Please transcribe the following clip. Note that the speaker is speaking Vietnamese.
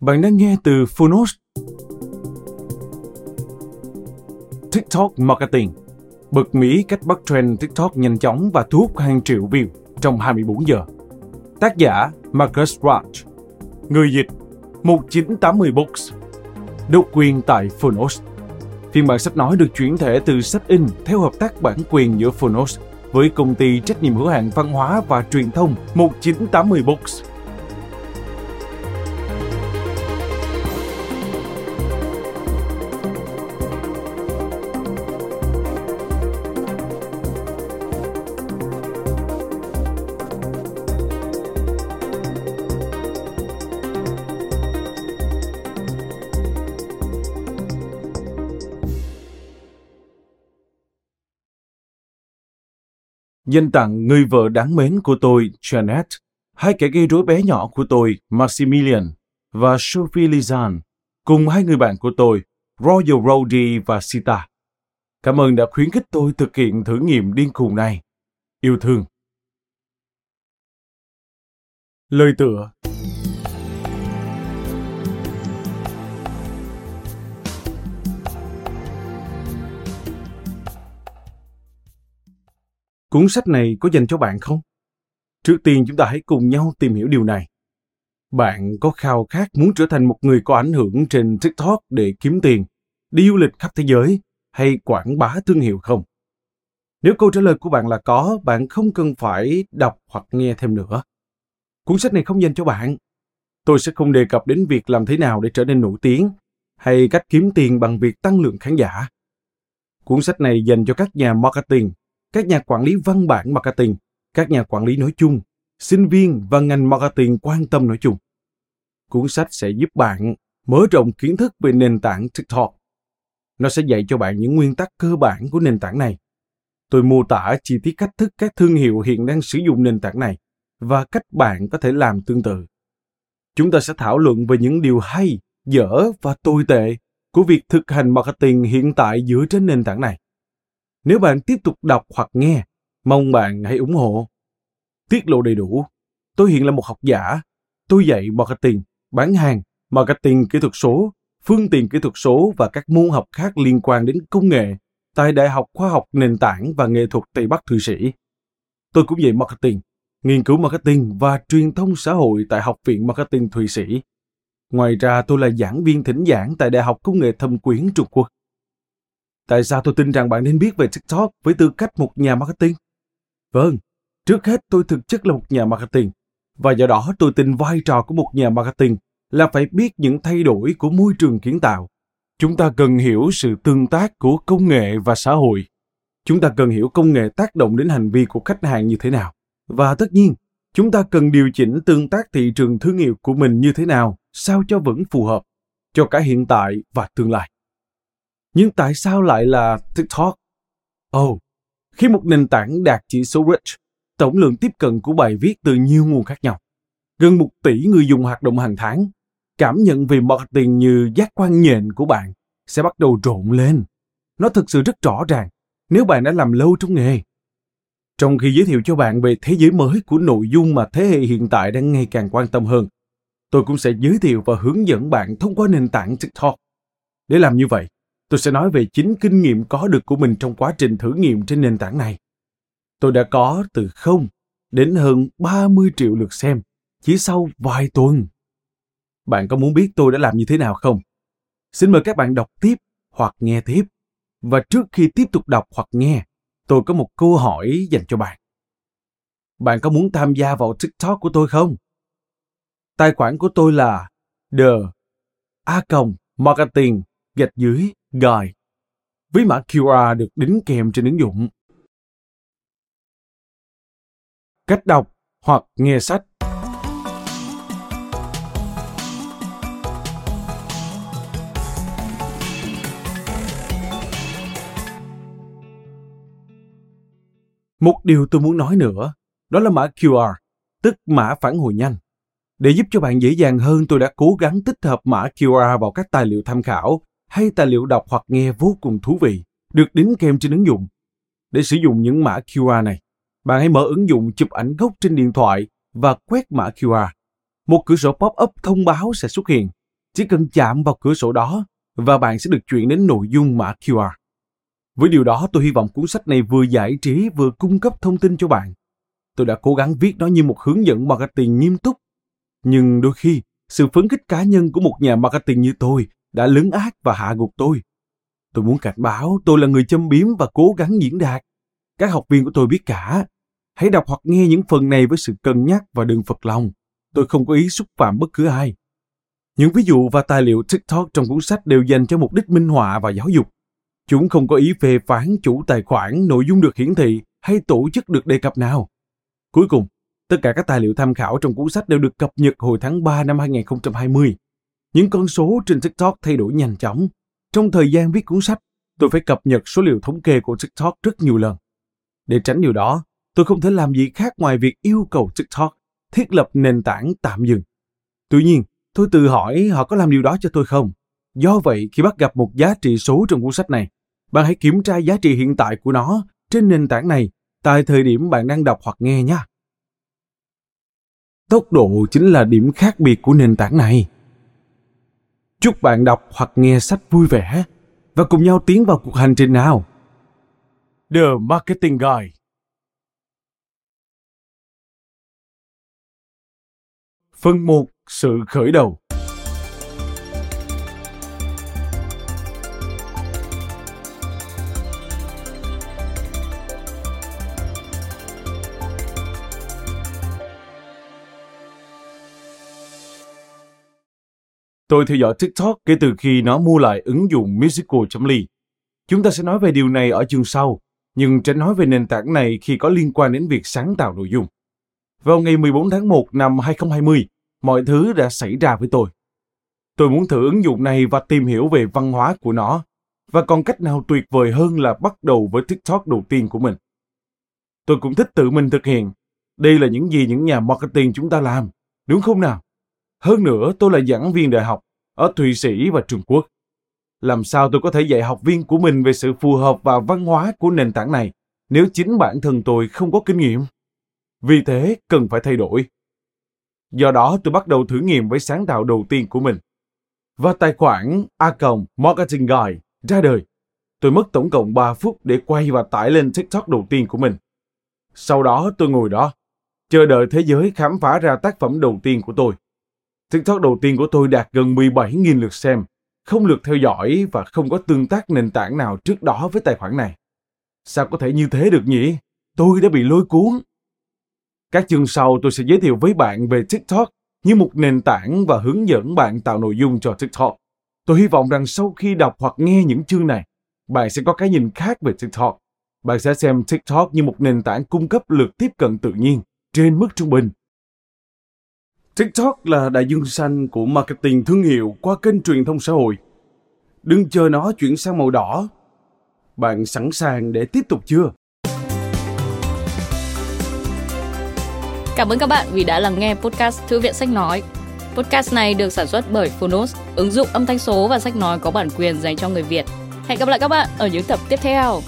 Bạn đang nghe từ Phonos. TikTok Marketing. Bật Mỹ cách bắt trend TikTok nhanh chóng và thu hút hàng triệu view trong 24 giờ. Tác giả Marcus Raj. Người dịch 1980 Books. Độc quyền tại Phonos. Phiên bản sách nói được chuyển thể từ sách in theo hợp tác bản quyền giữa Phonos với công ty trách nhiệm hữu hạn văn hóa và truyền thông 1980 Books. Dành tặng người vợ đáng mến của tôi, Janet, hai kẻ gây rối bé nhỏ của tôi, Maximilian và Sophie Lizan, cùng hai người bạn của tôi, Royal Rody và Sita. Cảm ơn đã khuyến khích tôi thực hiện thử nghiệm điên khùng này. Yêu thương. Lời tựa Cuốn sách này có dành cho bạn không? Trước tiên chúng ta hãy cùng nhau tìm hiểu điều này. Bạn có khao khát muốn trở thành một người có ảnh hưởng trên TikTok để kiếm tiền, đi du lịch khắp thế giới hay quảng bá thương hiệu không? Nếu câu trả lời của bạn là có, bạn không cần phải đọc hoặc nghe thêm nữa. Cuốn sách này không dành cho bạn. Tôi sẽ không đề cập đến việc làm thế nào để trở nên nổi tiếng hay cách kiếm tiền bằng việc tăng lượng khán giả. Cuốn sách này dành cho các nhà marketing các nhà quản lý văn bản marketing, các nhà quản lý nói chung, sinh viên và ngành marketing quan tâm nói chung. Cuốn sách sẽ giúp bạn mở rộng kiến thức về nền tảng TikTok. Nó sẽ dạy cho bạn những nguyên tắc cơ bản của nền tảng này. Tôi mô tả chi tiết cách thức các thương hiệu hiện đang sử dụng nền tảng này và cách bạn có thể làm tương tự. Chúng ta sẽ thảo luận về những điều hay, dở và tồi tệ của việc thực hành marketing hiện tại dựa trên nền tảng này. Nếu bạn tiếp tục đọc hoặc nghe, mong bạn hãy ủng hộ. Tiết lộ đầy đủ. Tôi hiện là một học giả. Tôi dạy marketing, bán hàng, marketing kỹ thuật số, phương tiện kỹ thuật số và các môn học khác liên quan đến công nghệ tại Đại học Khoa học Nền tảng và Nghệ thuật Tây Bắc Thụy Sĩ. Tôi cũng dạy marketing, nghiên cứu marketing và truyền thông xã hội tại Học viện Marketing Thụy Sĩ. Ngoài ra, tôi là giảng viên thỉnh giảng tại Đại học Công nghệ Thâm Quyến Trung Quốc. Tại sao tôi tin rằng bạn nên biết về TikTok với tư cách một nhà marketing? Vâng, trước hết tôi thực chất là một nhà marketing. Và do đó tôi tin vai trò của một nhà marketing là phải biết những thay đổi của môi trường kiến tạo. Chúng ta cần hiểu sự tương tác của công nghệ và xã hội. Chúng ta cần hiểu công nghệ tác động đến hành vi của khách hàng như thế nào. Và tất nhiên, chúng ta cần điều chỉnh tương tác thị trường thương hiệu của mình như thế nào sao cho vẫn phù hợp cho cả hiện tại và tương lai. Nhưng tại sao lại là TikTok? Oh, khi một nền tảng đạt chỉ số Rich, tổng lượng tiếp cận của bài viết từ nhiều nguồn khác nhau, gần một tỷ người dùng hoạt động hàng tháng, cảm nhận về marketing như giác quan nhện của bạn sẽ bắt đầu rộn lên. Nó thực sự rất rõ ràng nếu bạn đã làm lâu trong nghề. Trong khi giới thiệu cho bạn về thế giới mới của nội dung mà thế hệ hiện tại đang ngày càng quan tâm hơn, tôi cũng sẽ giới thiệu và hướng dẫn bạn thông qua nền tảng TikTok. Để làm như vậy, tôi sẽ nói về chính kinh nghiệm có được của mình trong quá trình thử nghiệm trên nền tảng này. Tôi đã có từ không đến hơn 30 triệu lượt xem chỉ sau vài tuần. Bạn có muốn biết tôi đã làm như thế nào không? Xin mời các bạn đọc tiếp hoặc nghe tiếp. Và trước khi tiếp tục đọc hoặc nghe, tôi có một câu hỏi dành cho bạn. Bạn có muốn tham gia vào TikTok của tôi không? Tài khoản của tôi là the a marketing gạch dưới guide với mã QR được đính kèm trên ứng dụng. Cách đọc hoặc nghe sách Một điều tôi muốn nói nữa, đó là mã QR, tức mã phản hồi nhanh. Để giúp cho bạn dễ dàng hơn, tôi đã cố gắng tích hợp mã QR vào các tài liệu tham khảo hay tài liệu đọc hoặc nghe vô cùng thú vị, được đính kèm trên ứng dụng. Để sử dụng những mã QR này, bạn hãy mở ứng dụng chụp ảnh gốc trên điện thoại và quét mã QR. Một cửa sổ pop-up thông báo sẽ xuất hiện. Chỉ cần chạm vào cửa sổ đó và bạn sẽ được chuyển đến nội dung mã QR. Với điều đó, tôi hy vọng cuốn sách này vừa giải trí vừa cung cấp thông tin cho bạn. Tôi đã cố gắng viết nó như một hướng dẫn marketing nghiêm túc. Nhưng đôi khi, sự phấn khích cá nhân của một nhà marketing như tôi đã lấn át và hạ gục tôi. Tôi muốn cảnh báo tôi là người châm biếm và cố gắng diễn đạt. Các học viên của tôi biết cả. Hãy đọc hoặc nghe những phần này với sự cân nhắc và đừng phật lòng. Tôi không có ý xúc phạm bất cứ ai. Những ví dụ và tài liệu TikTok trong cuốn sách đều dành cho mục đích minh họa và giáo dục. Chúng không có ý phê phán chủ tài khoản, nội dung được hiển thị hay tổ chức được đề cập nào. Cuối cùng, tất cả các tài liệu tham khảo trong cuốn sách đều được cập nhật hồi tháng 3 năm 2020. Những con số trên TikTok thay đổi nhanh chóng. Trong thời gian viết cuốn sách, tôi phải cập nhật số liệu thống kê của TikTok rất nhiều lần. Để tránh điều đó, tôi không thể làm gì khác ngoài việc yêu cầu TikTok thiết lập nền tảng tạm dừng. Tuy nhiên, tôi tự hỏi họ có làm điều đó cho tôi không? Do vậy, khi bắt gặp một giá trị số trong cuốn sách này, bạn hãy kiểm tra giá trị hiện tại của nó trên nền tảng này tại thời điểm bạn đang đọc hoặc nghe nhé. Tốc độ chính là điểm khác biệt của nền tảng này. Chúc bạn đọc hoặc nghe sách vui vẻ và cùng nhau tiến vào cuộc hành trình nào. The Marketing Guide Phần 1. Sự khởi đầu Tôi theo dõi TikTok kể từ khi nó mua lại ứng dụng musical.ly. Chúng ta sẽ nói về điều này ở chương sau, nhưng tránh nói về nền tảng này khi có liên quan đến việc sáng tạo nội dung. Vào ngày 14 tháng 1 năm 2020, mọi thứ đã xảy ra với tôi. Tôi muốn thử ứng dụng này và tìm hiểu về văn hóa của nó, và còn cách nào tuyệt vời hơn là bắt đầu với TikTok đầu tiên của mình. Tôi cũng thích tự mình thực hiện. Đây là những gì những nhà marketing chúng ta làm, đúng không nào? Hơn nữa, tôi là giảng viên đại học ở Thụy Sĩ và Trung Quốc. Làm sao tôi có thể dạy học viên của mình về sự phù hợp và văn hóa của nền tảng này nếu chính bản thân tôi không có kinh nghiệm? Vì thế, cần phải thay đổi. Do đó, tôi bắt đầu thử nghiệm với sáng tạo đầu tiên của mình. Và tài khoản A cộng Marketing Guide ra đời. Tôi mất tổng cộng 3 phút để quay và tải lên TikTok đầu tiên của mình. Sau đó tôi ngồi đó, chờ đợi thế giới khám phá ra tác phẩm đầu tiên của tôi. TikTok đầu tiên của tôi đạt gần 17.000 lượt xem, không lượt theo dõi và không có tương tác nền tảng nào trước đó với tài khoản này. Sao có thể như thế được nhỉ? Tôi đã bị lôi cuốn. Các chương sau tôi sẽ giới thiệu với bạn về TikTok như một nền tảng và hướng dẫn bạn tạo nội dung cho TikTok. Tôi hy vọng rằng sau khi đọc hoặc nghe những chương này, bạn sẽ có cái nhìn khác về TikTok. Bạn sẽ xem TikTok như một nền tảng cung cấp lượt tiếp cận tự nhiên trên mức trung bình TikTok là đại dương xanh của marketing thương hiệu qua kênh truyền thông xã hội. Đừng chờ nó chuyển sang màu đỏ. Bạn sẵn sàng để tiếp tục chưa? Cảm ơn các bạn vì đã lắng nghe podcast Thư viện Sách Nói. Podcast này được sản xuất bởi Phonos, ứng dụng âm thanh số và sách nói có bản quyền dành cho người Việt. Hẹn gặp lại các bạn ở những tập tiếp theo.